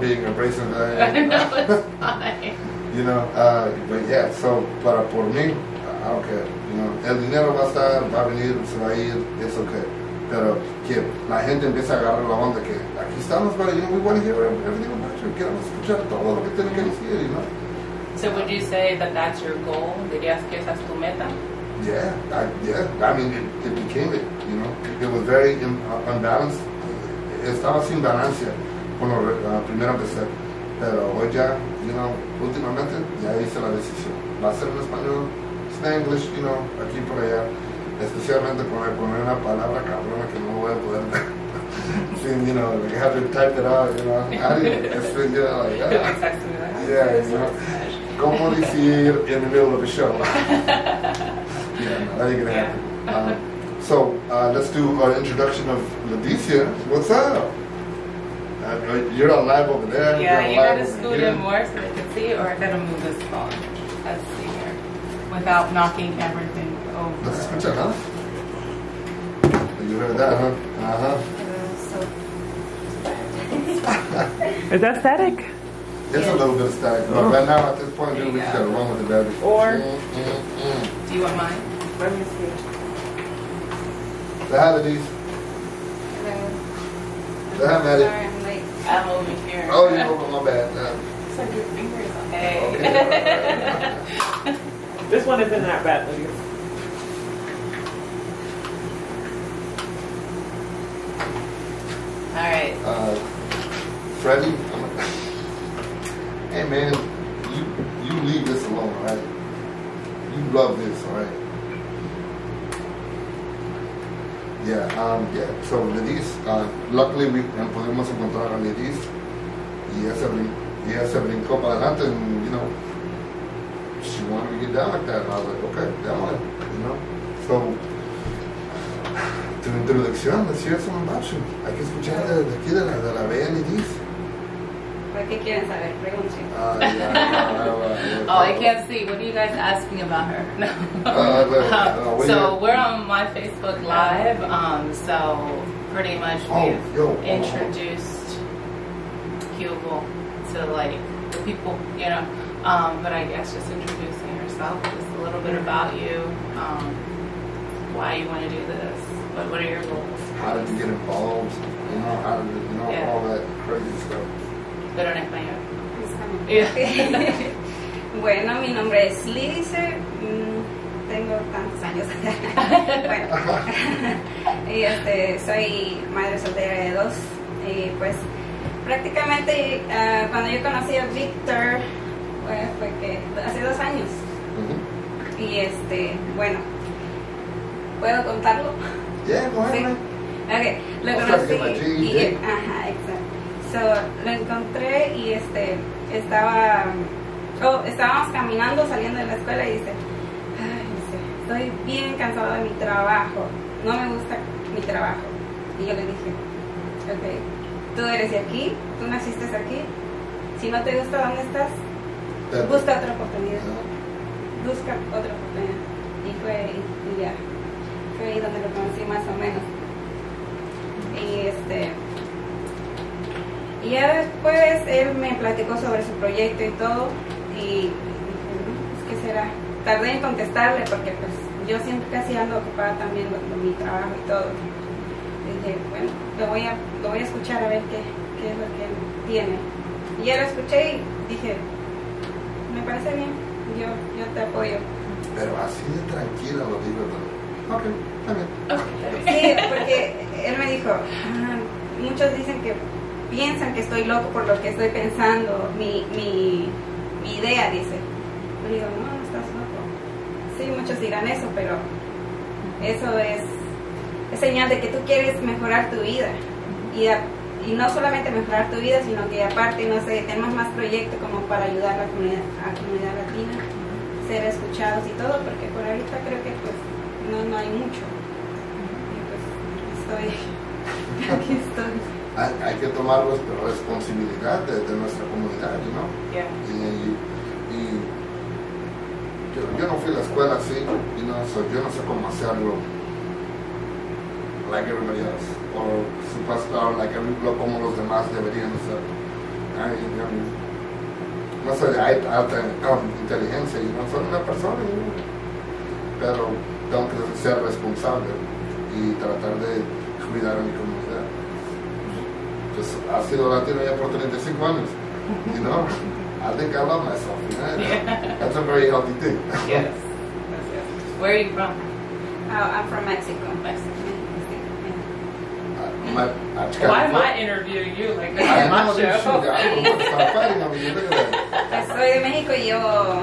being abrasive. Uh, no, it's fine. you know, uh, but yeah, so, para por mí, I don't care, you know, el dinero va a estar, va a venir, se va a ir, it's okay. Pero que la gente empiece a agarrar la onda que aquí estamos, but you know, we want to hear everything about you, queremos escuchar todo lo que tiene que decir, you know. So would you say that that's your goal? ¿Dirías que esa es tu meta? Yeah, I, yeah, I mean, it, it became it, you know, it, was very un, uh, unbalanced, estaba sin ganancia cuando uh, primero empecé, pero hoy ya, you know, últimamente ya hice la decisión, va a ser en español, Spanglish, you know, aquí por allá, especialmente poner, poner una palabra cabrona que no voy a poder sin, you know, like have to type it out, you know, didn't, it's been, you know, like, yeah, yeah, you know, como decir in the middle of a show. yeah, no, that ain't gonna happen. Um, so uh, let's do an introduction of Leticia. What's up? Uh, you're on live over there. Yeah, you gotta scoot in more so they can see, or I gotta move this phone. Let's see here, without knocking everything over. Let's switch it, huh? You heard that, huh? Uh huh. Is that static? It's yeah. a little bit of static, but oh. right now at this point, dude, we just gotta run with it, baby. Or, mm, mm, mm. do you want mine? Let me see. Say hi, Ladise. Hello. Say hi, Maddie. Sorry, I'm over here. Oh, you're over my bad. It's like your fingers on Hey. Okay. this one isn't that bad, Lydia. All right. Uh, Freddie, hey man, you you leave this alone, all right? You love this, all right? Yeah, um, yeah. So Lidis, uh, luckily we pudimos encontrar a Lidis y ella se, brin ella se brincó para adelante and, you know, she wanted to get down like that. And I was like, okay, down you know? So, tu introducción, hear some about you. Hay que escuchar de, de aquí, de la, de la bella Lidis. ¿Por qué quieren saber? Pregunten. Uh, yeah, yeah, oh, I can't see. What are you guys asking about her? No. Uh, um, so we're on my Facebook Live. Um, so pretty much oh, we've yo, introduced Cuba to like the people, you know. Um, but I guess just introducing yourself, just a little bit about you, um, why you want to do this, what what are your goals? How did you get involved? You know, how did you know yeah. all that crazy stuff? Pero en español. bueno, mi nombre es Liz, mm, tengo tantos años. bueno, y este, soy madre soltera de dos. Y pues prácticamente uh, cuando yo conocí a Víctor fue, fue que hace dos años. Y este, bueno, ¿puedo contarlo? Yeah, bueno. Okay, lo conocí. Y, ajá, exacto. So, lo encontré y este estaba oh, estábamos caminando saliendo de la escuela y dice, Ay, dice, estoy bien cansado de mi trabajo, no me gusta mi trabajo. Y yo le dije, ok, tú eres de aquí, tú naciste aquí, si no te gusta dónde estás, busca otra oportunidad, busca otra oportunidad. Y fue, y ya, fue ahí donde lo conocí más o menos. Y este y ya después él me platicó sobre su proyecto y todo, y pues, ¿qué será? Tardé en contestarle porque pues yo siempre casi ando ocupada también con, mi trabajo y todo. dije, bueno, lo voy a, lo voy a escuchar a ver qué, qué es lo que él tiene. Y ya lo escuché y dije, me parece bien, yo, yo te apoyo. Pero así de tranquila lo digo, ¿no? Ok, bien. Sí, porque él me dijo, ah, muchos dicen que piensan que estoy loco por lo que estoy pensando, mi, mi, idea, dice. Yo digo, no, estás loco. Sí, muchos dirán eso, pero eso es, es señal de que tú quieres mejorar tu vida. Y, y no solamente mejorar tu vida, sino que aparte, no sé, tenemos más proyectos como para ayudar a la comunidad, a la comunidad latina, ser escuchados y todo, porque por ahorita creo que pues no, no hay mucho. Y pues estoy, aquí estoy. Hay, hay que tomar res- responsabilidad de, de nuestra comunidad, ¿no? Yeah. Y, y yo, yo no fui a la escuela así, you know, so yo no sé cómo hacerlo like everybody else, o superstar like every, como los demás deberían yo no sé, hay alta inteligencia, y no soy una persona, you know, pero tengo que ser responsable y tratar de cuidar a mi comunidad. Pues, ha sido latino ya por 35 años, you know. I think I love myself. You know? Yeah. That's a very healthy thing. Yes. Yes, yes. Where are you from? Oh, I'm from Mexico. Mexico. Uh, my, I Why am I interviewing you like this I on my know this shit. show? I don't know what to start fighting over you. Look at that. Pues soy de México y llevo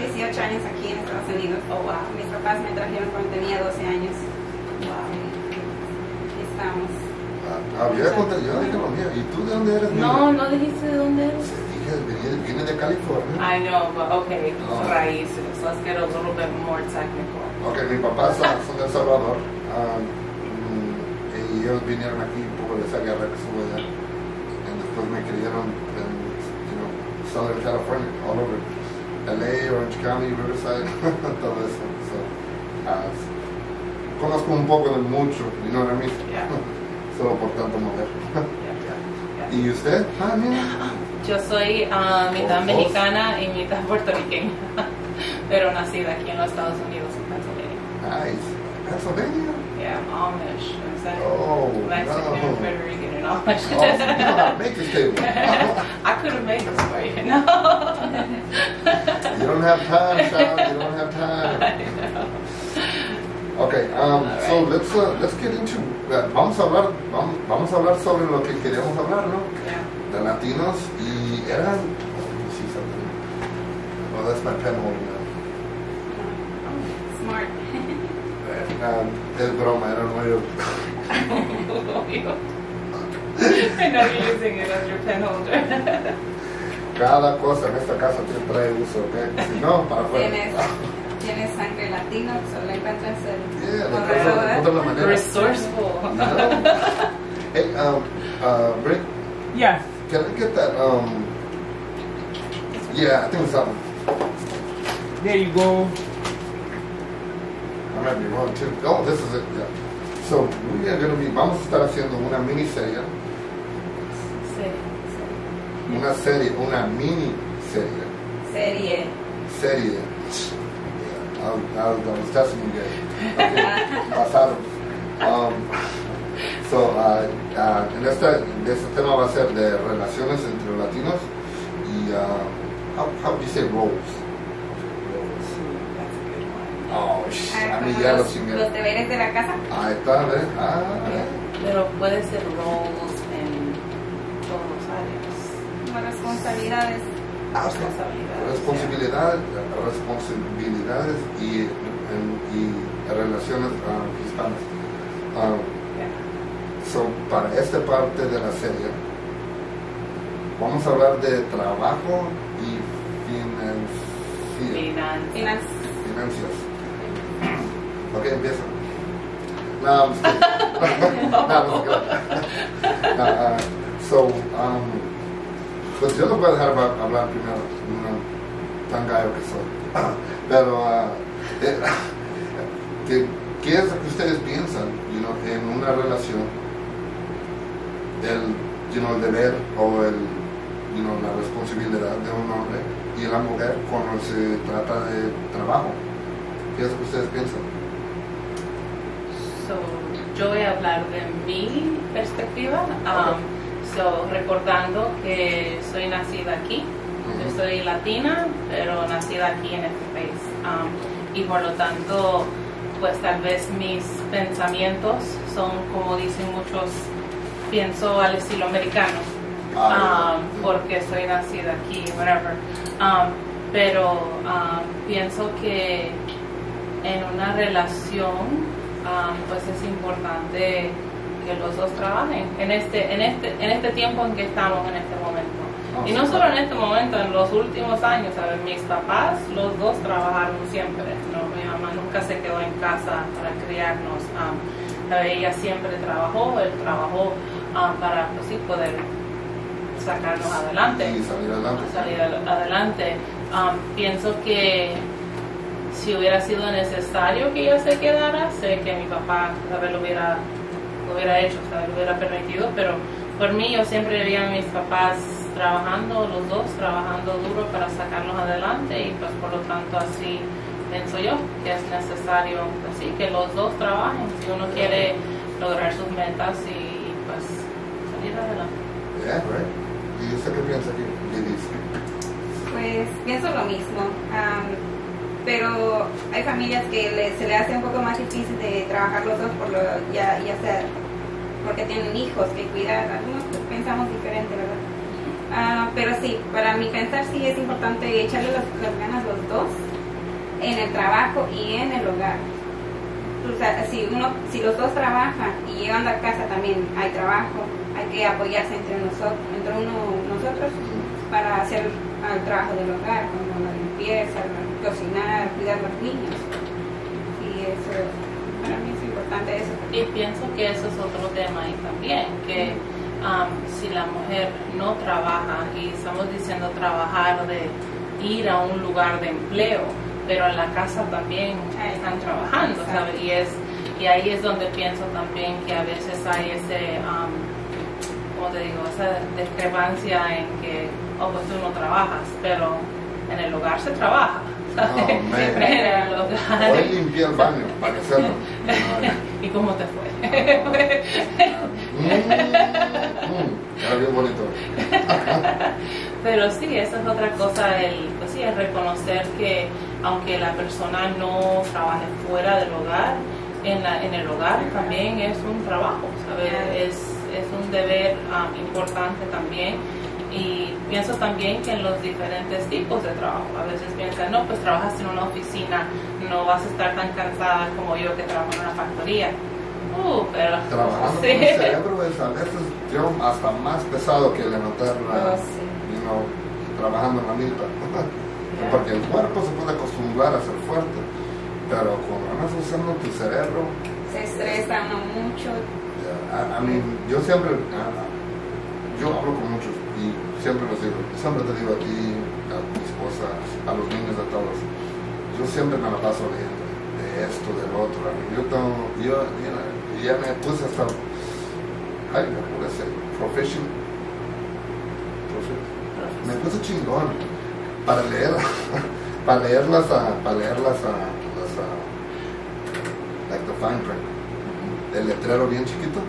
18 años aquí en Estados Unidos. Oh, wow. Mis papás me trajeron cuando tenía 12 años. Wow. Aquí estamos. Había yo dije lo mío. ¿Y tú de dónde eres? No, no dijiste de dónde eres. Dije, viene, de California. I know, but okay, Oh. raíces. Let's get a little bit more technical. Ok, mis papás son, de El Salvador. ah, mm, y ellos vinieron aquí por esa guerra que estuvo allá. Y después me criaron en you know, Southern California, all over. LA, Orange County, Riverside, todo eso. So, ah, conozco un poco de mucho, you know what I mean? Yeah. Solo por tanto yeah. ¿Y usted? Ah, mira. Yo soy ah, mitad Oh, mexicana y mitad puertorriqueña, pero nacida aquí en los Estados Unidos, en Pennsylvania. Nice. Pennsylvania? Yeah, I'm Amish. I'm Oh, Mexican, no. Puerto Rican, and Amish. Oh, to make this table. I could have made this for you. No. You don't have time, child. You don't have time. Okay, um, so let's uh, let's get into. uh, vamos a hablar, vamos, vamos a hablar sobre lo que queríamos hablar, ¿no? Yeah. De latinos y eran. let me see something. Oh, that's my pen holding now. Smart. Um, es broma, era nuevo. I know you're using it as your pen holder. Cada cosa en esta casa tiene trae uso, ¿ok? Si no, para afuera. Tienes, tienes sangre latino, solo encuentras el. Yeah. Resourceful. Hey, um, uh, Rick, Yes. can I get that? Um, yeah, I think it's that one. There you go. I might be wrong too. Oh, this is it. Yeah. So we are going to be. Vamos a estar haciendo una miniserie, Sí, una serie, una mini serie, Serie. Serie. Yeah, I, was- I, I testing you guys. Okay, pasado. Um, so, uh, uh, en este, de este tema va a ser de relaciones entre latinos y uh, how, how do you say roles? That's a good one. Oh, mí como ya lo los, los deberes de la casa. Ahí está, ¿ves? Ah, Pero puede ser roles en todas las áreas. Como responsabilidades. Ah, responsabilidad, responsabilidades y, y relaciones ah, hispanas. Ah, Yeah. so, para esta parte de la serie, vamos a hablar de trabajo y financia- Finanzas. Finanzas. Ok, empieza. No, I'm no. No, ah, so, um, pues yo les voy a dejar hablar, primero, no, tan gallo que soy. Pero, eh, ¿qué, ¿qué es lo que ustedes piensan en una relación? El, you know, el deber o el, you know, la responsabilidad de un hombre y la mujer cuando se trata de trabajo. ¿Qué es lo que ustedes piensan? So, yo voy a hablar de mi perspectiva. Um, so, recordando que soy nacida aquí. Yo soy latina, pero nacida aquí en este país. Um, y por lo tanto, pues tal vez mis pensamientos son, como dicen muchos, pienso al estilo americano. Ah, um, porque soy nacida aquí, whatever. Um, pero pienso que en una relación, pues es importante que los dos trabajen en este, en este, en este tiempo en que estamos en este momento. Y no solo en este momento, en los últimos años, ¿sabes? Mis papás, los dos trabajaron siempre, ¿no? Mi mamá nunca se quedó en casa para criarnos. um, ella siempre trabajó, él trabajó um, para pues, sí, poder sacarnos adelante. Y salir adelante. Salir adelante. Um, pienso que si hubiera sido necesario que ella se quedara, sé que mi papá lo hubiera, lo hubiera hecho, tal vez lo hubiera permitido, pero por mí yo siempre veía a mis papás trabajando, los dos trabajando duro para sacarnos adelante y pues por lo tanto así pienso yo que es necesario así que los dos trabajen si uno quiere lograr sus metas y pues salir adelante. Yeah, right. ¿Y usted qué piensa aquí? Lidis? Pues pienso lo mismo, am, pero hay familias que le- se le hace un poco más difícil de trabajar los dos por lo, ya, ya porque tienen hijos que cuidar, algunos pues, pensamos diferente, ¿verdad? Ah, pero sí, para mi pensar sí es importante echarle las, las ganas los dos en el trabajo y en el hogar. O sea, si, uno, si los dos trabajan y llegando a casa también hay trabajo, hay que apoyarse entre nosotros, entre uno nosotros para hacer el trabajo del hogar, como la limpieza, cocinar, cuidar a los niños. Y eso, para mí es importante eso. Y pienso que eso es otro tema ahí también, que um, si la mujer no trabaja, y estamos diciendo trabajar de ir a un lugar de empleo, pero en la casa también están trabajando, ¿sabes? Y, es, y ahí es donde pienso también que a veces hay ese, um, ¿cómo te digo? Esa discrepancia en que, oh, pues tú no trabajas, pero en el hogar se trabaja. Oh, en el hogar. Hoy limpié el baño, para hacerlo. ¿Y cómo te fue? Mm, mm, era bien bonito. Pero sí, esa es otra cosa, el, pues sí, el reconocer que aunque la persona no trabaje fuera del hogar, en, la, en el hogar también es un trabajo, ¿sabes? Es, es un deber um, importante también. Y pienso también que en los diferentes tipos de trabajo, a veces piensan, no, pues trabajas en una oficina, no vas a estar tan cansada como yo que trabajo en una factoría. Uh, pero... Trabajando sí. con el cerebro es a veces yo hasta más pesado que levantar la, Oh, sí. you know, trabajando en la milpa. Porque el cuerpo se puede acostumbrar a ser fuerte, pero cuando andas usando tu cerebro, Se estresa mucho. a, a mí, yo siempre, yo hablo con muchos siempre les digo, siempre te digo a ti, a mi esposa, a los niños, a todos, yo siempre me la paso leyendo de esto, del otro. Yo tengo, yo, ya me puse hasta, ay, me puse profession, profe- me puse chingón para leer, para leerlas a, para leerlas a, las a, like the fine print, el letrero bien chiquito.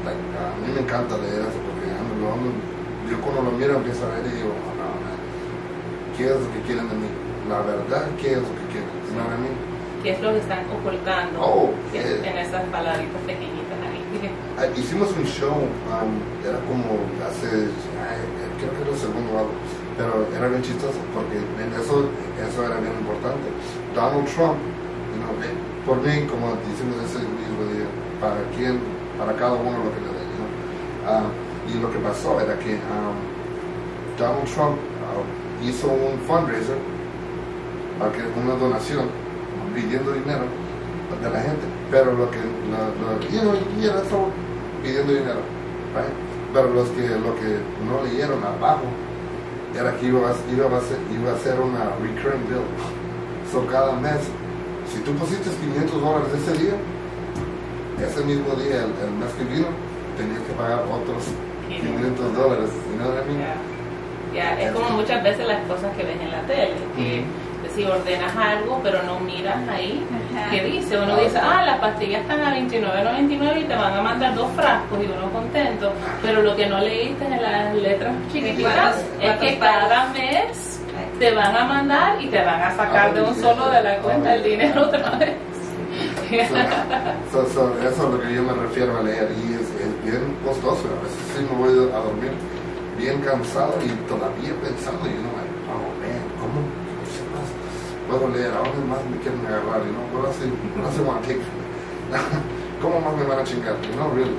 A mí me encanta leer eso porque lo ando- yo cuando lo miro empiezo a leer y digo, oh, no, man, ¿qué es lo que quieren de mí? La verdad, ¿qué es lo que quieren? ¿Qué es lo que están ocultando Oh, en, yeah. en esas palabritas pequeñitas ahí? Ah, Hicimos un show, um, era como hace, ay, creo que era el segundo algo, pero era bien chistoso porque en eso, eso era bien importante. Donald Trump, you know, eh, por mí, como hicimos ese mismo día, para quien, para cada uno lo que le den, you know. Ah, y lo que pasó era que um, Donald Trump ah, hizo un fundraiser, una donación, pidiendo dinero de la gente, pero lo que, y era solo pidiendo dinero, right? pero los que, lo que no leyeron abajo era que iba a, iba a, ser, iba a ser una recurring bill, so cada mes, si tú pusiste 500 dólares ese día, ese mismo día, el mes que vino, tenías que pagar otros 500 dólares, mean? Ya, ya, es como muchas veces las cosas que ves en la tele, que si ordenas algo pero no miras ahí. ¿qué dice? Uno dice, ah, las pastillas están a 29.99 y te van a mandar dos frascos y uno contento, pero lo que no leíste en las letras chiquititas ¿Cuántos- es que cada mes te van a mandar y te van a sacar de un solo de la cuenta el dinero otra vez. So, so, eso es lo que yo me refiero a leer y es bien costoso. A veces sí me voy a dormir bien cansado y todavía pensando, y no, oh man, ¿cómo no más? puedo leer? ¿A dónde más me quieren agarrar? They want to take from me? ¿Cómo más me van a chingar? Know, really.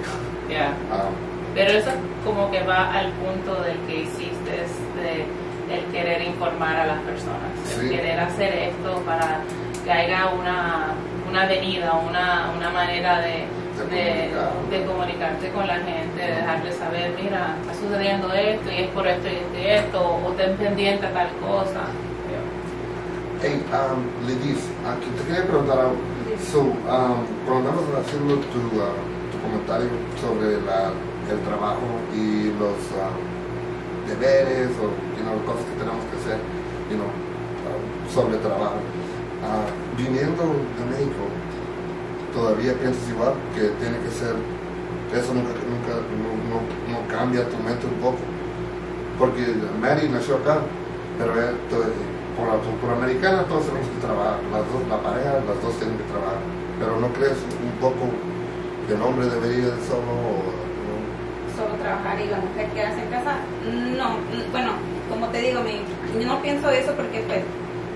Ya. Um, Pero eso como que va al punto del que hiciste, de el querer informar a las personas, el Sí. querer hacer esto para que haya una, una avenida, una, una manera de, de, de, comunicarte con la gente, de dejarle saber, mira, está sucediendo esto y es por esto y esto y esto, o ten pendiente a tal cosa. Hey, um, Lidis, aquí te quería preguntar algo. So, um, cuando andamos haciendo tu, uh, tu comentario sobre la, el trabajo y los um, deberes o you know, cosas que tenemos que hacer you know, uh, sobre trabajo, uh, viniendo de México, todavía piensas igual que tiene que ser, eso nunca, nunca no, cambia tu mente un poco. Porque Mary nació acá, pero él, por la cultura americana todos tenemos que trabajar, las dos, la pareja, las dos tienen que trabajar. Pero ¿no crees un poco que el hombre debería solo... Solo trabajar y la mujer quedarse en casa? No, bueno, como te digo, mi, no pienso eso porque pues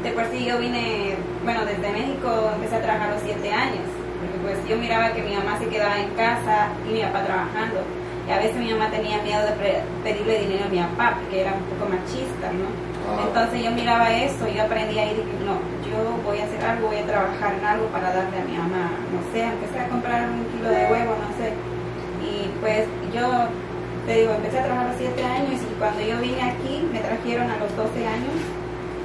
de por sí yo vine, bueno, desde México empecé a trabajar los siete años pues yo miraba que mi mamá se quedaba en casa y mi papá trabajando. Y a veces mi mamá tenía miedo de pedirle dinero a mi papá porque era un poco machista, ¿no? Ah. Entonces yo miraba eso, yo aprendí ahí dije, no, yo voy a hacer algo, voy a trabajar en algo para darle a mi mamá, no sé, empecé a comprar un kilo de huevo, no sé. Y pues yo, te digo, empecé a trabajar a los 7 años y cuando yo vine aquí me trajeron a los 12 años.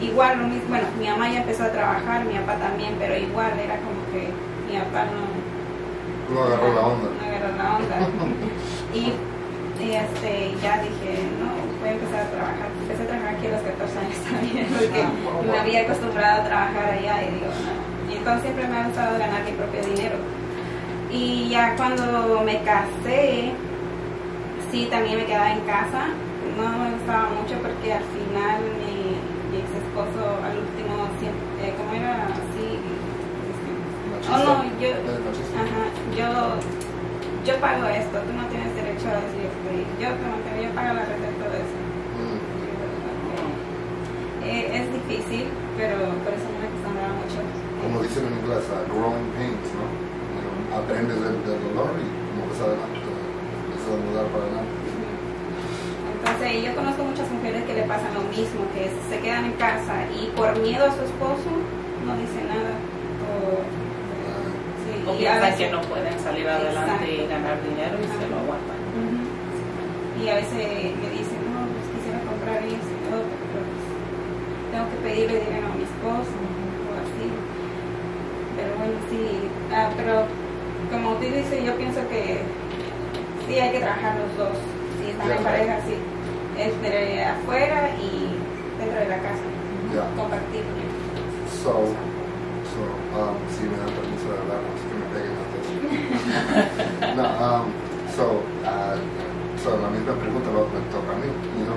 Igual lo mismo, bueno, mi mamá ya empezó a trabajar, mi papá también, pero igual era como que mi papá no... No agarró la onda. No agarró la onda. y, este, ya dije, no, voy a empezar a trabajar. Empecé a trabajar aquí a los 14 años también, porque ah, me había acostumbrado a trabajar allá y digo, no. Y entonces siempre me ha gustado ganar mi propio dinero. Y ya cuando me casé, sí, también me quedaba en casa. No me gustaba mucho porque al final mi, mi ex esposo al último, siempre, eh, como era Oh, no, yo, ajá, yo, yo pago esto, tú no tienes derecho a decir esto. Yo que yo pago la renta y todo eso. Mm. Eh, es difícil, pero por eso me acostumbraba mucho. Como dicen en inglés, growing pains, ¿no? aprendes del, del, dolor y como ves adelante, empiezas a mudar para adelante. Entonces, yo conozco muchas mujeres que le pasan lo mismo, que se quedan en casa y por miedo a su esposo no dicen nada. O, o piensan que no pueden salir adelante y ganar dinero y se lo aguantan. Y a veces me dicen, no, pues quisiera comprar eso y todo, pero pues, tengo que pedirle dinero a mi esposo o así. Pero bueno, sí, ah, pero como tú dices, yo pienso que sí hay que trabajar los dos. Si están en pareja, sí. Entre afuera y dentro de la casa. Compartir. So, so um, si me dan permiso de hablar, no, um, so, uh, so, la misma pregunta me toca a mí, you know,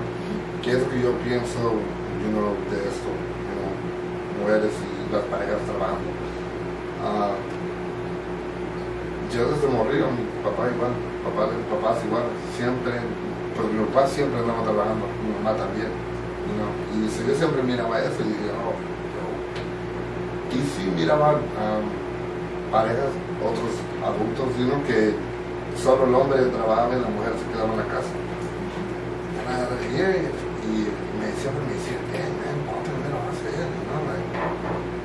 ¿qué es lo que yo pienso, you know, de esto, you know, mujeres y las parejas trabajando? Uh, yo desde morir, mi papá igual, papá, papás igual, siempre, pues mi papá siempre andaba trabajando, mi mamá también, you know, y yo siempre miraba eso y dije, oh, y sí miraba um, parejas, otros adultos, sino que solo el hombre trabajaba y la mujer se quedaba en la casa. Y me, siempre me decía, ¿qué, ¿Cuánto dinero va a hacer? ¿No?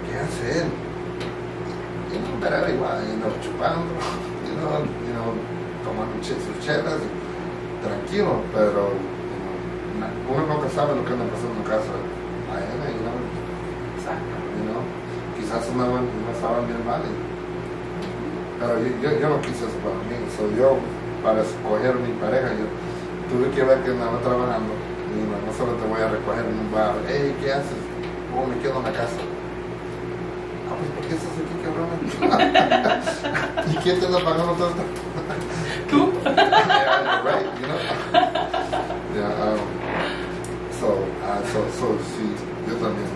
¿Qué hacer? Y no, pero era igual, y nos chupando, y no, you know, tomando sus chelas, tranquilo, pero uno nunca sabe lo que anda pasando en casa a él, y no. You know, quizás no estaban bien mal. Pero yo, yo, no quise eso para mí. So, yo, para escoger mi pareja, yo tuve que ver que andaba trabajando. Y no, no solo te voy a recoger en un bar. Hey, ¿qué haces? Oh, me quedo en la casa. Ah, pues, ¿por qué estás aquí, cabrón? ¿Y quién te está pagando todo esto? ¿Tú? yeah, right, you know? Yeah, um, so, uh, so, so, sí, yo también.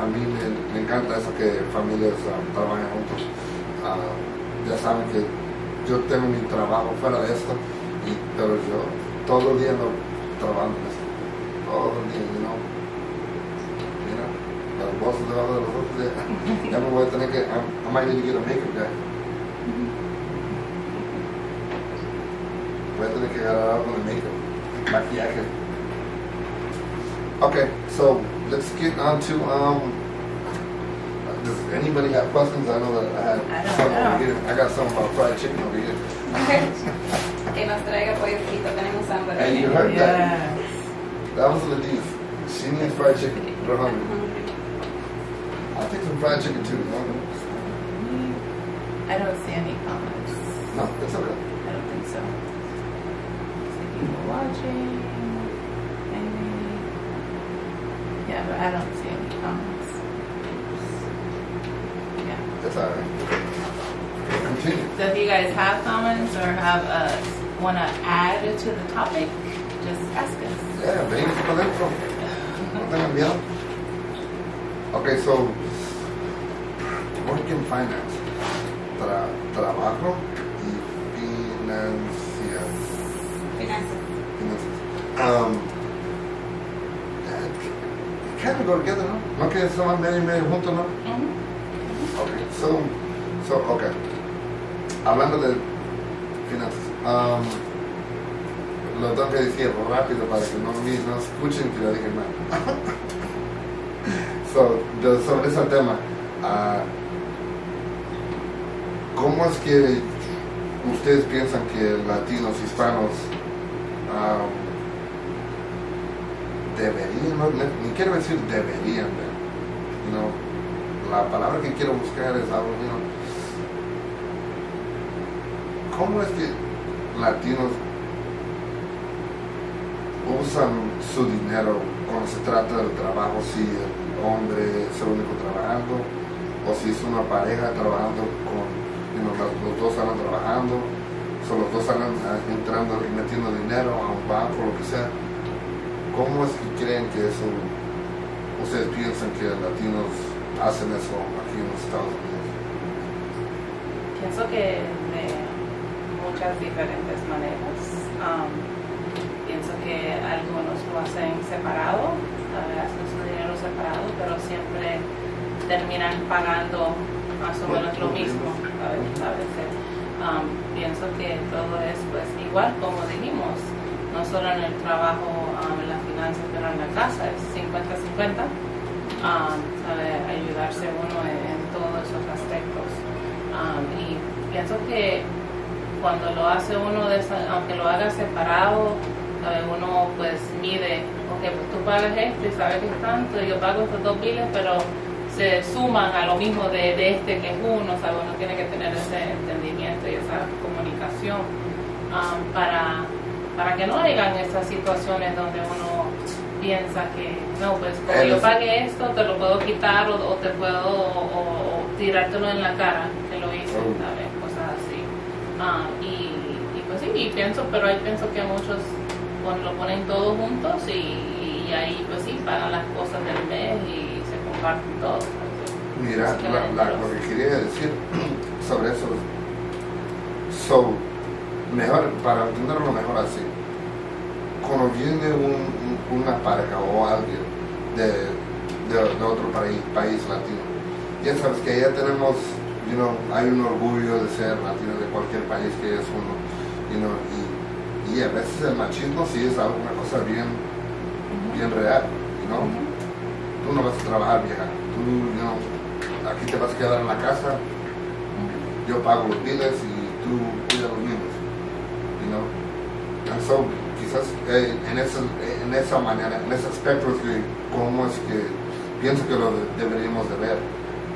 A mí me, me encanta eso que familias um, trabajen juntos. Uh, ya saben que yo tengo mi trabajo fuera de esto, y, pero yo todo el día no trabajo en esto. Todo el día, you know. Mira, las voces debajo de los ojos, ya, ya me voy a tener que, I, might need to get a makeup guy. Voy a tener que agarrar algo de makeup, maquillaje. Okay, so let's get on to um, does anybody have questions? I know that I had I some know. over here. I got some about fried chicken over here. que nos traiga pollo tenemos hambre. And you heard that. That was Ladiz. She needs fried chicken. We're hungry. Mm-hmm. I'll take some fried chicken too. No, mm, I don't see any comments. no it's okay. I don't think so. See people watching. Maybe. Yeah, but I don't see any comments. Yeah. It's all right. Continue. So if you guys have comments or have uh, want to add to the topic, just ask us. Yeah, ven para adentro. No tengan miedo. Okay, so work in finance. Tra trabajo y financiar. Finanzas. Finanzas. Um, that kind of go together, ¿no? No que son medio y medio juntos, ¿no? So, so, okay. Hablando de finanzas, um, lo tengo que decir rápido para que no, no escuchen que lo dije mal. so, sobre ese tema, ah, ¿cómo es que ustedes piensan que latinos, hispanos, um, deberían, no, ni quiero decir deberían, know, la palabra que quiero buscar es algo, know, ¿cómo es que latinos usan su dinero cuando se trata del trabajo, si el hombre es el único trabajando, o si es una pareja trabajando con, you los, dos andan trabajando, o los dos andan entrando y metiendo dinero a un banco, lo que sea. ¿Cómo es que creen que eso, ustedes piensan que latinos hacen eso aquí en los Estados Unidos? Pienso que de muchas diferentes maneras. Um, pienso que algunos lo hacen separado, uh, hacen su dinero separado, pero siempre terminan pagando más o menos lo mismo a veces. Veces. Um, pienso que todo es pues igual como dijimos, no solo en el trabajo, um, en las finanzas, pero en la casa es 50-50. Um, sabe, ayudarse uno en, en todos esos aspectos. Um, y pienso que cuando lo hace uno, aunque lo haga separado, sabe, uno pues mide, ok, pues tú pagas esto y sabes que es tanto, y yo pago estos dos biles, pero se suman a lo mismo de, de este que es uno, uno tiene que tener ese entendimiento y esa comunicación um, para, para que no hayan esas situaciones donde uno piensa que no, pues como yo pagué esto, te lo puedo quitar o, o te puedo o, o tirártelo en la cara que lo hice, Oh. ¿sabes? Cosas así. Ah, y, y pues sí, y pienso, pero ahí pienso que muchos lo ponen todos juntos y, y ahí pues sí, pagan las cosas del mes y se comparten todo. ¿sabes? Mira, la- la- lo que quería decir sobre eso, so, mejor, para entenderlo mejor así, cuando viene un- una pareja o alguien de, de, de otro país, país latino, ya sabes que ya tenemos, you know, hay un orgullo de ser latino de cualquier país que es uno, you know, y, y a veces el machismo sí es algo- una cosa bien, bien real, you know. Tú no vas a trabajar, vieja. Tú, you know, aquí te vas a quedar en la casa, yo pago los biles y tú cuidas los niños. You know? And so, quizás eh, en, esa, en esa manera, en ese aspecto es que cómo es que pienso que lo de- deberíamos de ver.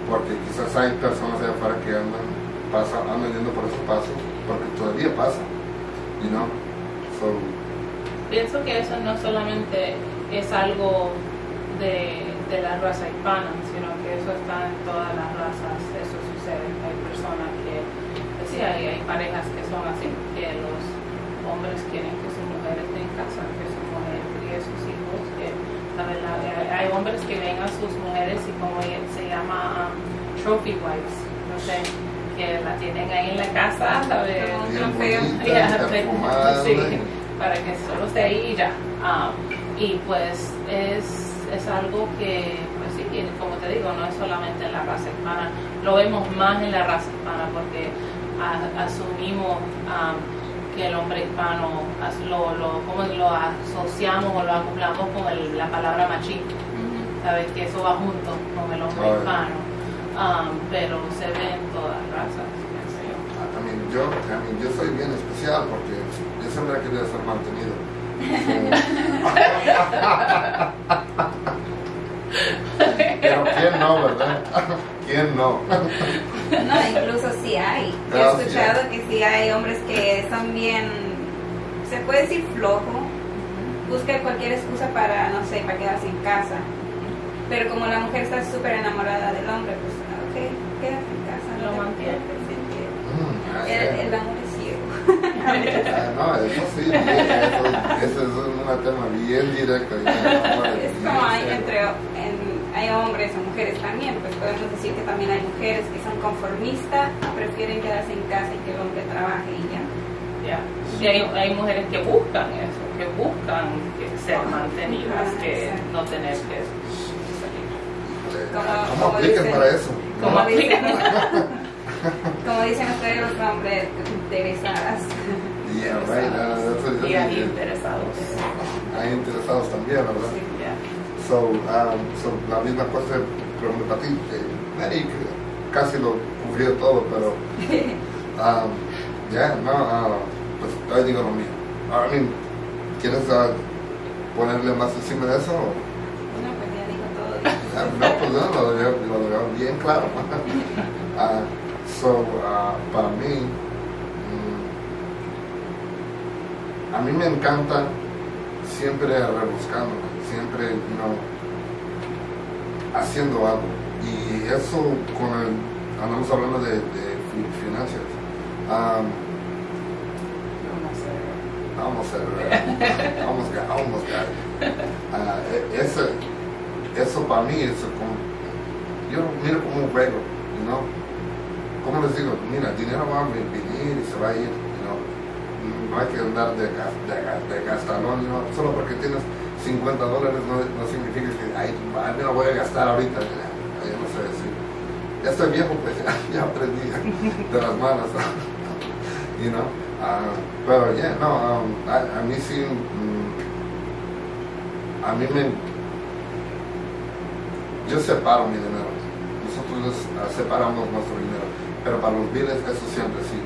Porque quizás hay personas allá afuera que andan, pasa, andan yendo por esos pasos, porque todavía pasa. You know? So, Pienso que eso no solamente es algo de, de la raza hispana, sino que eso está en todas las razas, eso sucede. Hay personas que, sí, hay, hay parejas que son así, que los hombres quieren que sus mujeres estén en casa, que sus mujeres críen sus hijos, que ¿sabes? La- hay, hay hombres que ven a sus mujeres y como se llama um, trophy wives, no sé, que la tienen ahí en la casa, ¿sabes? sí, para que solo esté ahí y ya. Ah, y pues es, es algo que, pues sí, y como te digo, no es solamente en la raza hispana, lo vemos más en la raza hispana porque a- asumimos ah, que el hombre hispano lo, lo, como lo asociamos o lo acoplamos con el- la palabra machista. Sabes que eso va junto con el hombre Ah, hispano, Ah, pero se ve en todas las razas. I mean, yo, I mean, yo soy bien especial porque yo siempre he querido ser mantenido. Pero ¿quién no, verdad? ¿Quién no? No, incluso sí hay. Yo he Ah, sí escuchado que sí hay hombres que son bien, se puede decir flojo, buscan cualquier excusa para, no sé, para quedarse en casa. Pero como la mujer está súper enamorada del hombre, pues, ok, quédate en casa. Lo no te mantiene. Mm, El, es. el amor es ciego. Ah, no, eso sí, eso, eso es un tema bien directo. ya, no, Es bien como hay serio. entre en- o mujeres también, pues podemos decir que también hay mujeres que son conformistas, prefieren quedarse en casa y que el hombre trabaje y ya. Ya. Y hay, hay mujeres que buscan eso, que buscan que ser mantenidas, Ah, que exacto. no tener que salir. ¿Cómo como aplican dicen- para eso? Dicen, aplican. como dicen ustedes los hombres interesadas. Yeah, right, uh, that's what- Y hay interesados. Hay interesados también, ¿verdad? Ya. So, um, so, la misma cosa pregunta para ti. eh, casi lo cubrió todo, pero um, ya, no, ah, pues ahí digo lo mío. I mean, ¿quieres ah, ponerle más encima de eso? Bueno, pues ya dijo todo. Ah, No, pues no, lo dejé bien claro. Ah, so, para mí, mm, a mí me encanta siempre rebuscando, siempre, you know, haciendo algo. Y eso con el, andamos hablando de, de fi- finanzas. Um, Vamos a ver. Vamos a ver, vamos a vamos a eso, eso para mí es como, yo lo miro como un juego, you know? ¿Cómo les digo? Mira, el dinero va a venir y se va a ir, you know? No hay que andar de, de, de? Solo porque tienes 50 dólares no, no significa que, ay, me lo voy a gastar ahorita, ya, no sé decir. Estoy viejo, pues ya, ya aprendí de las manos, you know? Ah, pero ya, no, um, a, a mí sí, mm, a mí me, yo separo mi dinero, nosotros ah, separamos nuestro dinero, pero para los biles eso siempre sí,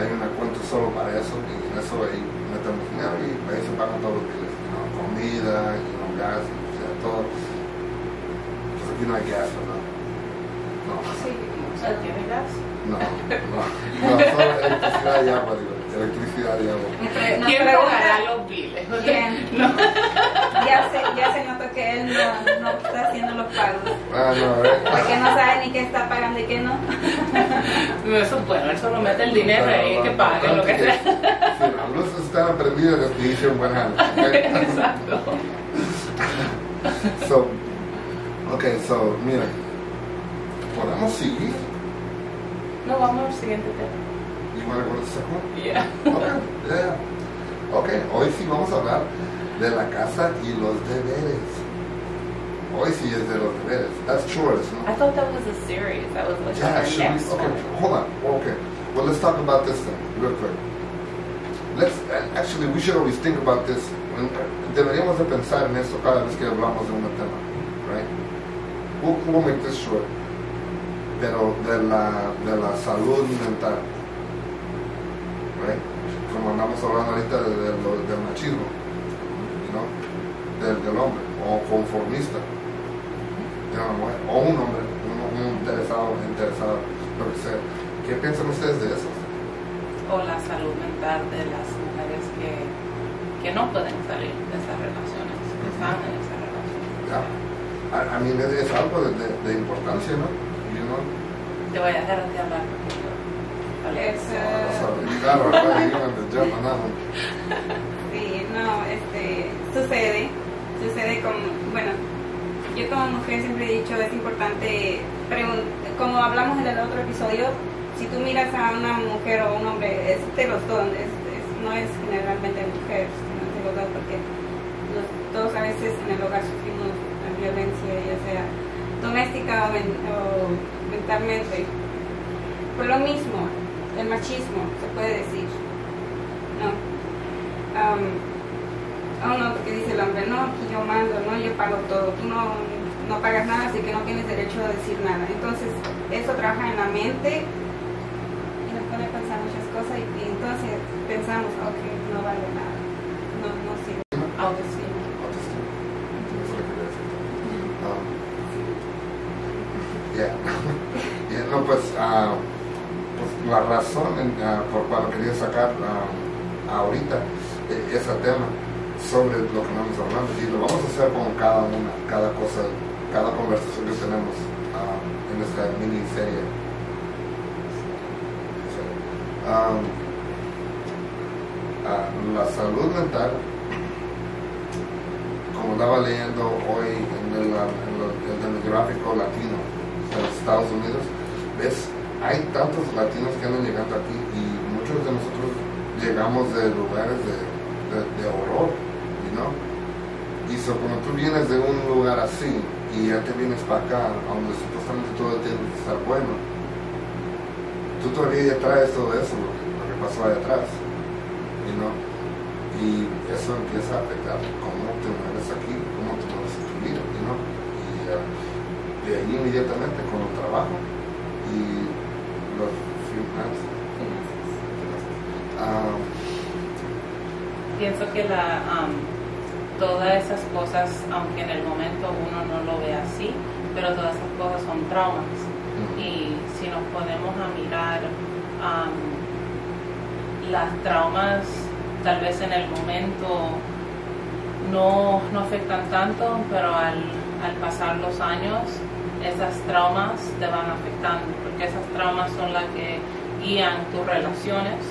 hay una cuenta solo para eso y en eso ahí metemos dinero y ahí se pagan todos los biles, comida, know, gas, o sea, todo, pues aquí no hay gas, ¿verdad? No. Sí, O sea, ¿tiene gas? No, no, no, solo electricidad y agua, digo, electricidad y agua. ¿Quién pagará los biles? ¿Quién? Ya se, ya se notó que él no, no está haciendo los pagos. Ah, no, eh. Porque no sabe ni qué está pagando y qué no. Eso es bueno, él solo mete el dinero ahí que pague lo que sea. Si las luces están prendidas, es que hice un buen año. Exacto. So, ok, so, mira, podemos seguir. No, vamos al siguiente tema. Yeah. Okay, yeah. Ok, hoy sí vamos a hablar de la casa y los deberes. Hoy sí es de los deberes. That's chores, ¿no? I thought that was a series. That was like Yeah, should we, okay, one. hold on. Okay. Well, let's talk about this then, real quick. Let's uh, actually we should always think about this. Deberíamos de pensar en esto cada vez que hablamos de un tema, right? We'll, we'll make this short. Pero de la de la salud mental, Como andamos hablando ahorita de- de lo- del machismo, know, del, del hombre o conformista de una mujer o un hombre, un, un interesado, interesado, lo que sea. ¿Qué piensan ustedes de eso? O la salud mental de las mujeres que, que no pueden salir de esas relaciones, que están en esas relaciones. Ya. A, a mí es, es algo de, de- de importancia, ¿no? You know? Te voy a dejar hablar Sí, no, este, sucede, sucede con, bueno, yo como mujer siempre he dicho, es importante, como hablamos en el otro episodio, si tú miras a una mujer o un hombre, es de los dos, no es generalmente mujer, sino de los dos, porque los dos a veces en el hogar sufrimos la violencia, ya sea doméstica o, o mentalmente. Por lo mismo, el machismo, se puede decir, ¿no? Am, oh no, porque dice el hombre, no, que yo mando, no, yo pago todo, tú no, no pagas nada, así que no tienes derecho a decir nada. Entonces, eso trabaja en la mente, en me pone a pensar muchas cosas y, y entonces pensamos, ok, no vale nada, no, no sirve. Autoestima. Autoestima. Um, yeah. Yeah, no, pues, ah, pues la razón en, ah, por cual quería sacar ah, ahorita eh, ese tema sobre lo que estamos hablando y lo vamos a hacer con cada una, cada cosa, cada conversación que tenemos ah, en esta miniserie. Um, ah, la salud mental, como estaba leyendo hoy en el, en el demográfico latino de los Estados Unidos, ves, hay tantos latinos que andan llegando aquí y muchos de nosotros llegamos de lugares de, horror, know? Y so, como tú vienes de un lugar así y ya te vienes para acá, donde supuestamente todo tiene que estar bueno, tú todavía ya traes todo eso, lo que, pasó allá atrás, you know? Y eso empieza a afectar cómo te mueves aquí, cómo te mueves en tu vida, know? Y de ahí inmediatamente con el trabajo y los finanzas. Ah, Pienso que la, am, todas esas cosas, aunque en el momento uno no lo ve así, pero todas esas cosas son traumas. Y si nos ponemos a mirar am, las traumas, tal vez en el momento no, no afectan tanto, pero al, al pasar los años, esas traumas te van afectando, porque esas traumas son las que guían tus relaciones,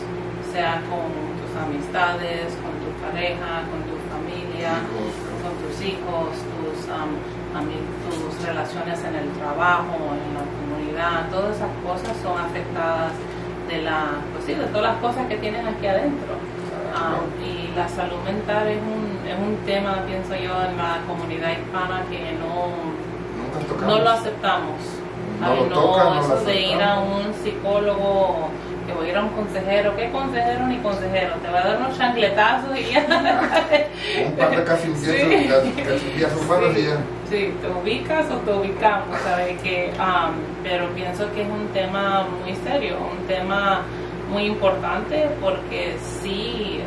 sea con tus amistades, con tu pareja, con tu familia, con tus hijos, tus, ami- tus relaciones en el trabajo, en la comunidad, todas esas cosas son afectadas de la, pues sí, de todas las cosas que tienes aquí adentro. Y la salud mental es un, es un tema, pienso yo, en la comunidad hispana que no, no lo aceptamos. No Ay, lo no, tocan, no lo eso de ir a un psicólogo, que voy a ir a un consejero, ¿qué consejero ni consejero? Te va a dar unos chancletazos y ya. Un par de casi Sí. días urbanos y ya. Sí, te ubicas o te ubicamos, ¿sabes? Que, am, pero pienso que es un tema muy serio, un tema muy importante porque sí,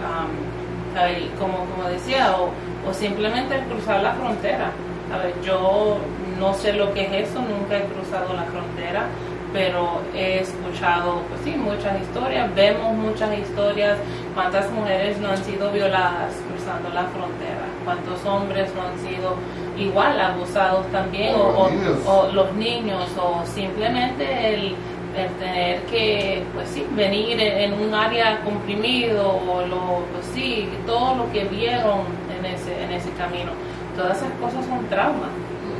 ¿sabes? Como, como decía, o, o simplemente cruzar la frontera. ¿sabes? Yo no sé lo que es eso, nunca he cruzado la frontera, pero he escuchado, pues sí, muchas historias, vemos muchas historias, cuántas mujeres no han sido violadas cruzando la frontera, cuántos hombres no han sido igual abusados también, O o, los niños. o- o los niños, o simplemente el, el tener que, pues sí, venir en, en un área comprimido, o lo, pues sí, todo lo que vieron en ese, en ese camino, todas esas cosas son traumas.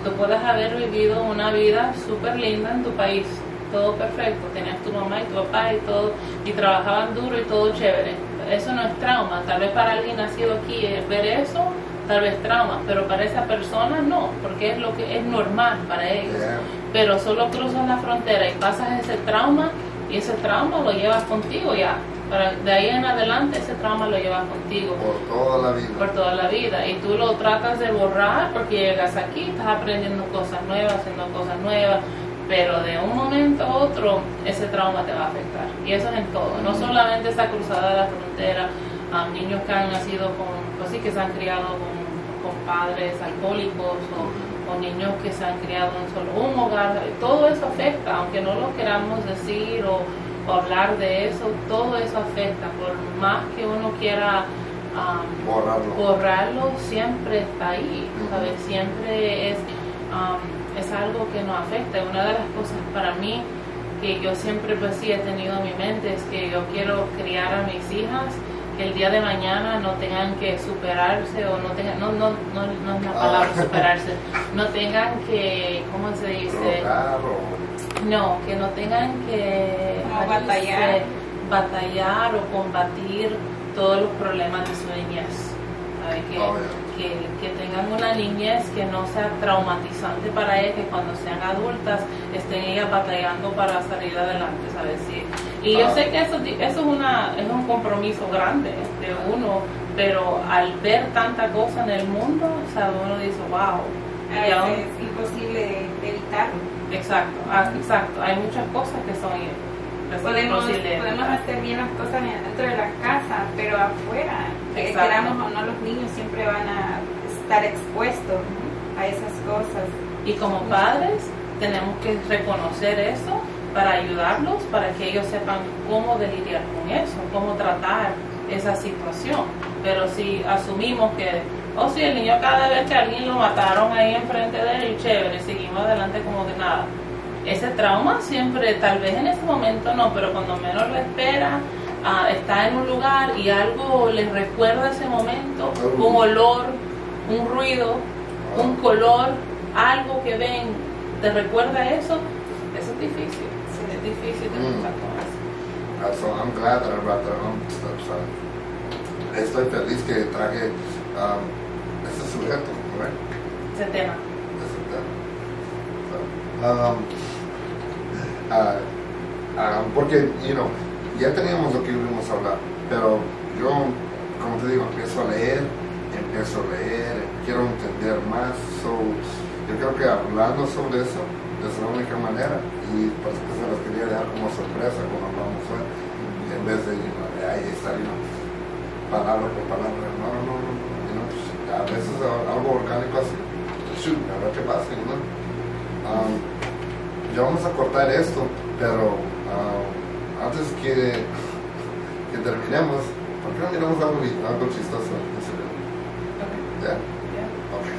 Tú puedes haber vivido una vida súper linda en tu país, todo perfecto, tenías tu mamá y tu papá y todo, y trabajaban duro y todo chévere. Eso no es trauma, tal vez para alguien nacido aquí ver eso, tal vez trauma, pero para esa persona no, porque es lo que es normal para ellos. Yeah. Pero solo cruzas la frontera y pasas ese trauma y ese trauma lo llevas contigo ya. Para, de ahí en adelante ese trauma lo llevas contigo. Por toda la vida. por toda la vida. Y tú lo tratas de borrar porque llegas aquí, estás aprendiendo cosas nuevas, haciendo cosas nuevas, pero de un momento a otro ese trauma te va a afectar. Y eso es en todo, no solamente esa cruzada de la frontera, a niños que han nacido con, pues sí, que se han criado con, con padres alcohólicos o, o niños que se han criado en solo un hogar, todo eso afecta, aunque no lo queramos decir o, o hablar de eso, todo eso afecta, por más que uno quiera... am, Borrarlo. borrarlo siempre está ahí. ¿sabes? Siempre es, um, es algo que nos afecta. Una de las cosas para mí que yo siempre pues sí he tenido en mi mente es que yo quiero criar a mis hijas que el día de mañana no tengan que superarse o no tengan, no, no, no, no es la palabra Ah. superarse, no tengan que, ¿cómo se dice? Rogar No, que no tengan que Como ¿cómo se batallar. dice? batallar o combatir todos los problemas de su niñez. ¿Sabe? Que, Oh, yeah. que, que tengan una niñez que no sea traumatizante para ellas, que cuando sean adultas estén ellas batallando para salir adelante, ¿sabes? Sí. Y yo Ah. sé que eso, eso es, una, es un compromiso grande de uno, pero al ver tanta cosa en el mundo, o sea, uno dice, wow. A veces es imposible evitarlo. Exacto, ah, exacto. Hay muchas cosas que son podemos, podemos hacer bien las cosas dentro de la casa, pero afuera, que queramos o no, los niños siempre van a estar expuestos a esas cosas. Y como padres tenemos que reconocer eso para ayudarlos, para que ellos sepan cómo lidiar con eso, cómo tratar esa situación. Pero si asumimos que, oh sí, el niño cada vez que alguien lo mataron ahí enfrente de él, chévere, seguimos adelante como de nada. Ese trauma siempre, tal vez en ese momento no, pero cuando menos lo espera, ah, está en un lugar y algo les recuerda ese momento, un olor, un ruido, un color, algo que ven, te recuerda eso, eso es difícil. Es difícil de Mm. con eso. So I'm glad that I brought that so, estoy feliz que traje um, sujeto, right? Tema. So, um, ah, ah, porque, you know, ya teníamos lo que íbamos a hablar, pero yo, como te digo, empiezo a leer, empiezo a leer, quiero entender más. So, yo creo que hablando sobre eso es la única manera y por eso que se los quería dejar como sorpresa cuando hablamos hoy, en vez de, you know, de ahí estar, you know, palabra por palabra. No, no, no, no, you know, a veces algo orgánico así, a ver qué pasa, know. Um, ya vamos a cortar esto, pero um, antes que, que terminemos, ¿por qué no miramos algo, algo chistoso? Okay. ¿Ya? Yeah. Okay.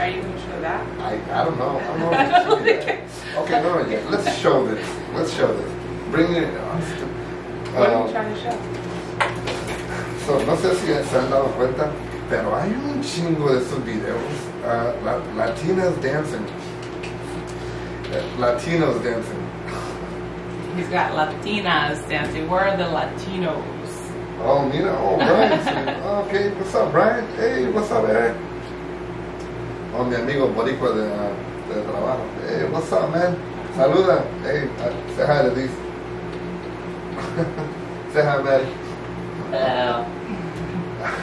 Are you going to show that? I, I don't know. I don't know. Okay, no, no, yeah. Let's show this. Let's show this. Bring it. What are Uh, you trying to show? so, no sé si se han dado cuenta, pero hay un chingo de estos videos. Uh, la, Latinas dancing. Uh, Latinos dancing. He's got Latinas dancing. Where are the Latinos? Oh, mira, oh, Brian. Oh, okay, what's up, Brian? Hey, what's up, Eric? Oh, mi amigo boricua de, uh, de trabajo. Hey, what's up, man? Saluda. Hey, uh, say hi to these. say hi, Maddie. Hello.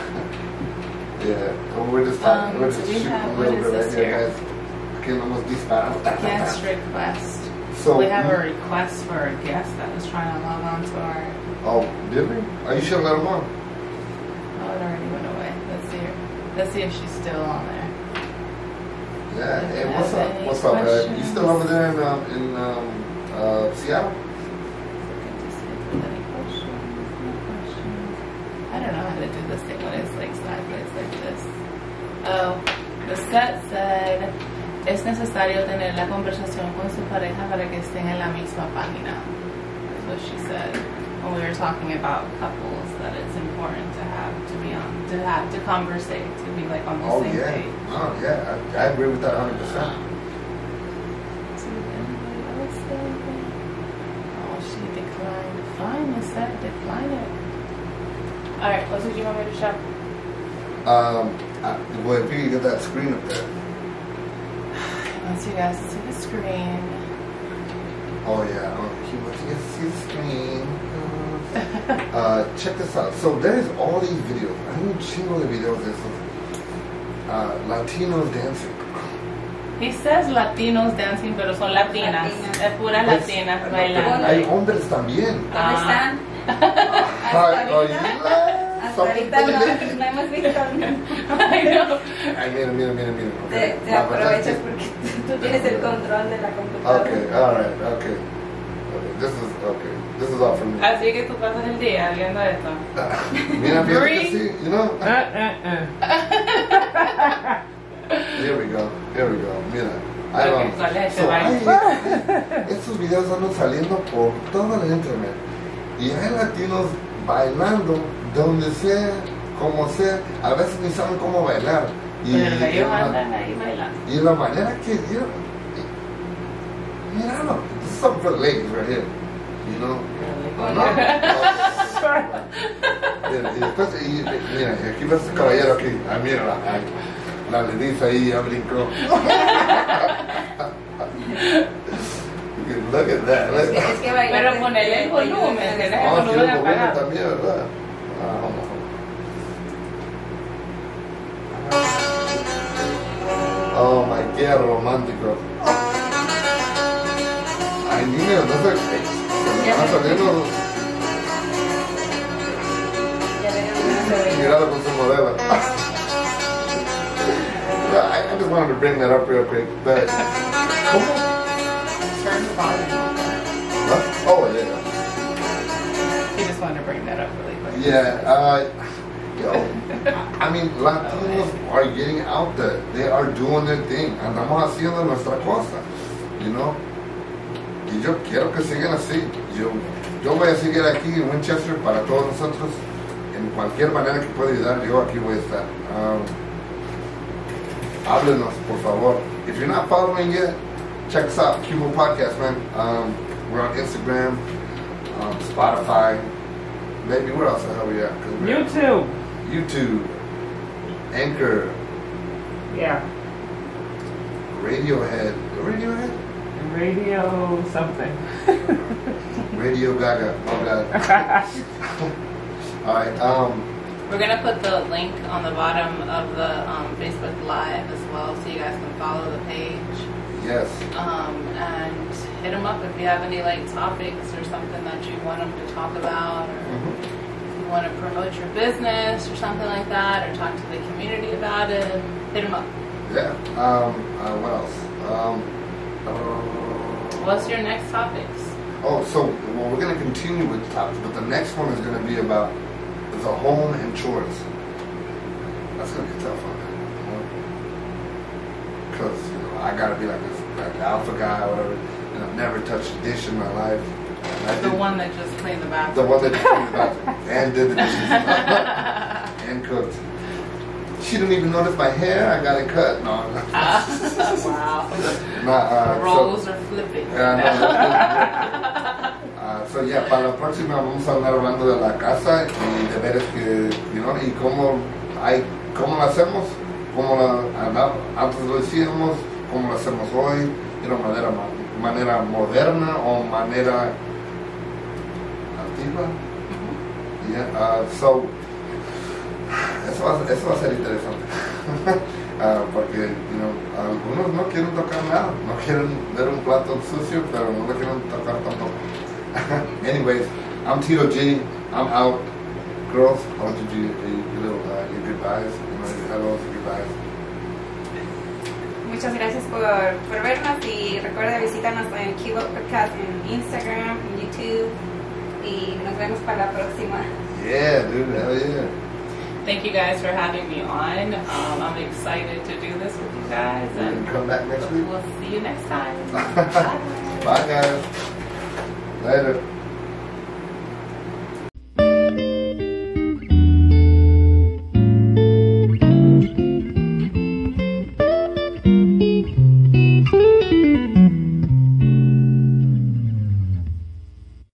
Yeah, well, we're just talking. Um, we're just we shooting have- a little bit right here, guys. Aquí vamos disparando. Guest request. So, we have a request for a guest that was trying to log on to our. Oh, did we? Are you should let him on. Oh, it already went away. Let's see her. Let's see if she's still on there. Yeah. Hey, what's up? What's up, Eric? You still over there in um, in um, uh, Seattle? Looking to see if there's any questions. No questions. I don't know how to do this thing when it's like sideways like this. Oh, the set said es necesario tener la conversación con su pareja para que estén en la misma página. That's what she said when we were talking about couples that it's important to have to be on to have to conversate to be like on the Oh same yeah. page. Oh yeah. I, I agree with that 100. percent See if anybody else said anything. Oh, she declined. Fine, it said decline it. Alright, what did you want me to show? Um, I, well, if you could get that screen up there. Once you guys see the screen. Oh yeah. Oh, he wants to get to see the screen. Uh, check this out. So there's all these videos. Hay un chingo de videos de esos. Uh, Latinos dancing. He says Latinos dancing, pero son latinas. Latinas. Es puras Pues, latinas no, bailando. Hay hombres también. ¿Dónde Ah. están? Ay, Hasta oye, ahorita, hasta ahorita no hemos visto. I know. Ay, mira, mira, mira, mira. Te, Okay. te verdad aprovechas porque tú tienes el control de la computadora. Okay, all right, okay. Okay, this is okay. This is all for me. Así que tú pasas el día viendo esto. Mira, fíjate que sí, you know. Here we go, here we go. Mira, ahí Ok, vamos. ¿cuál es ese So, hay- estos videos andan saliendo por toda la internet y hay latinos bailando donde sea, como sea. A veces ni saben cómo bailar. Y, Pero y ellos la- andan ahí bailando. y la manera que yo, mira, no, this is something for the ladies right here, you know. Really? No, Mira, y después, y, mira, y aquí ves este caballero aquí. Ah, mira, la, la ahí ya brincó. Look at that. Es que, es que bailar Pero ponele el volumen, ayuda a que estar- no- aquí el volumen volumen apagado. también, ¿verdad? Ah, vamos, Oh my, qué romántico. Ay, niña, no sé. Ya Van a salir los Ya verán cómo se ve. mirado con su modelo. I, I just wanted to bring that up real quick. But, ¿cómo? Turn the volume. What? Oh, yeah. He just wanted to bring that up really quick. Yeah, uh, yo, I mean, Latinos are getting out there. They are doing their thing. Andamos haciendo nuestra cosa, you know. Y yo quiero que sigan así. Yo, yo voy a seguir aquí en Winchester para todos nosotros. En cualquier manera que pueda ayudar, yo aquí voy a estar. Um, háblenos, por favor. If you're not following yet, check us out, Cubo Podcast, man. Um, we're on Instagram, um, Spotify. Maybe where else the hell we at? YouTube. YouTube, Anchor, Yeah. Radiohead, Radiohead, Radio something. Radio Gaga. Oh God. All right. Um. We're gonna put the link on the bottom of the um, Facebook Live as well, so you guys can follow the page. Yes. Um, and hit them up if you have any like topics or something that you want them to talk about, or Mhm. Want to promote your business or something like that, or talk to the community about it. Hit them up. Yeah. Um. Uh, what else? Um. uh, What's your next topics? Oh, so well, we're gonna continue with the topics, but the next one is gonna be about the home and chores. That's gonna be tough tough one. Because you know, I gotta be like this like alpha guy or whatever, and I've never touched a dish in my life. I The did- one that just cleaned the The bathroom. one that cleaned the bathroom and did the dishes and cooked. She didn't even notice my hair. I got it cut. No, no. wow. Nah, uh, The so- are flipping. Yeah, no, Ah, so yeah, para la próxima vamos a hablar hablando de la casa y de veres que, you know, y cómo, hay, cómo lo hacemos, cómo la, antes lo hacíamos, cómo lo hacemos hoy, de una manera, ma- manera moderna o manera antigua. Yeah, uh, so, eso va, eso va a ser interesante. Ah, porque, you know, algunos no quieren tocar nada, no quieren ver un plato sucio, pero no lo quieren tocar tampoco. Anyways, I'm Tito G. I'm out. Girls, I want you to do your, little uh, your goodbyes, you know, your hellos, goodbyes. Muchas gracias por, por vernos y recuerda visitarnos en Kilo Podcast en Instagram, en YouTube y nos vemos para la próxima. Yeah, dude, hell yeah. Thank you guys for having me on. Um, I'm excited to do this with you guys, And and come back next week. we'll see you next time. Bye. Bye, guys. Later.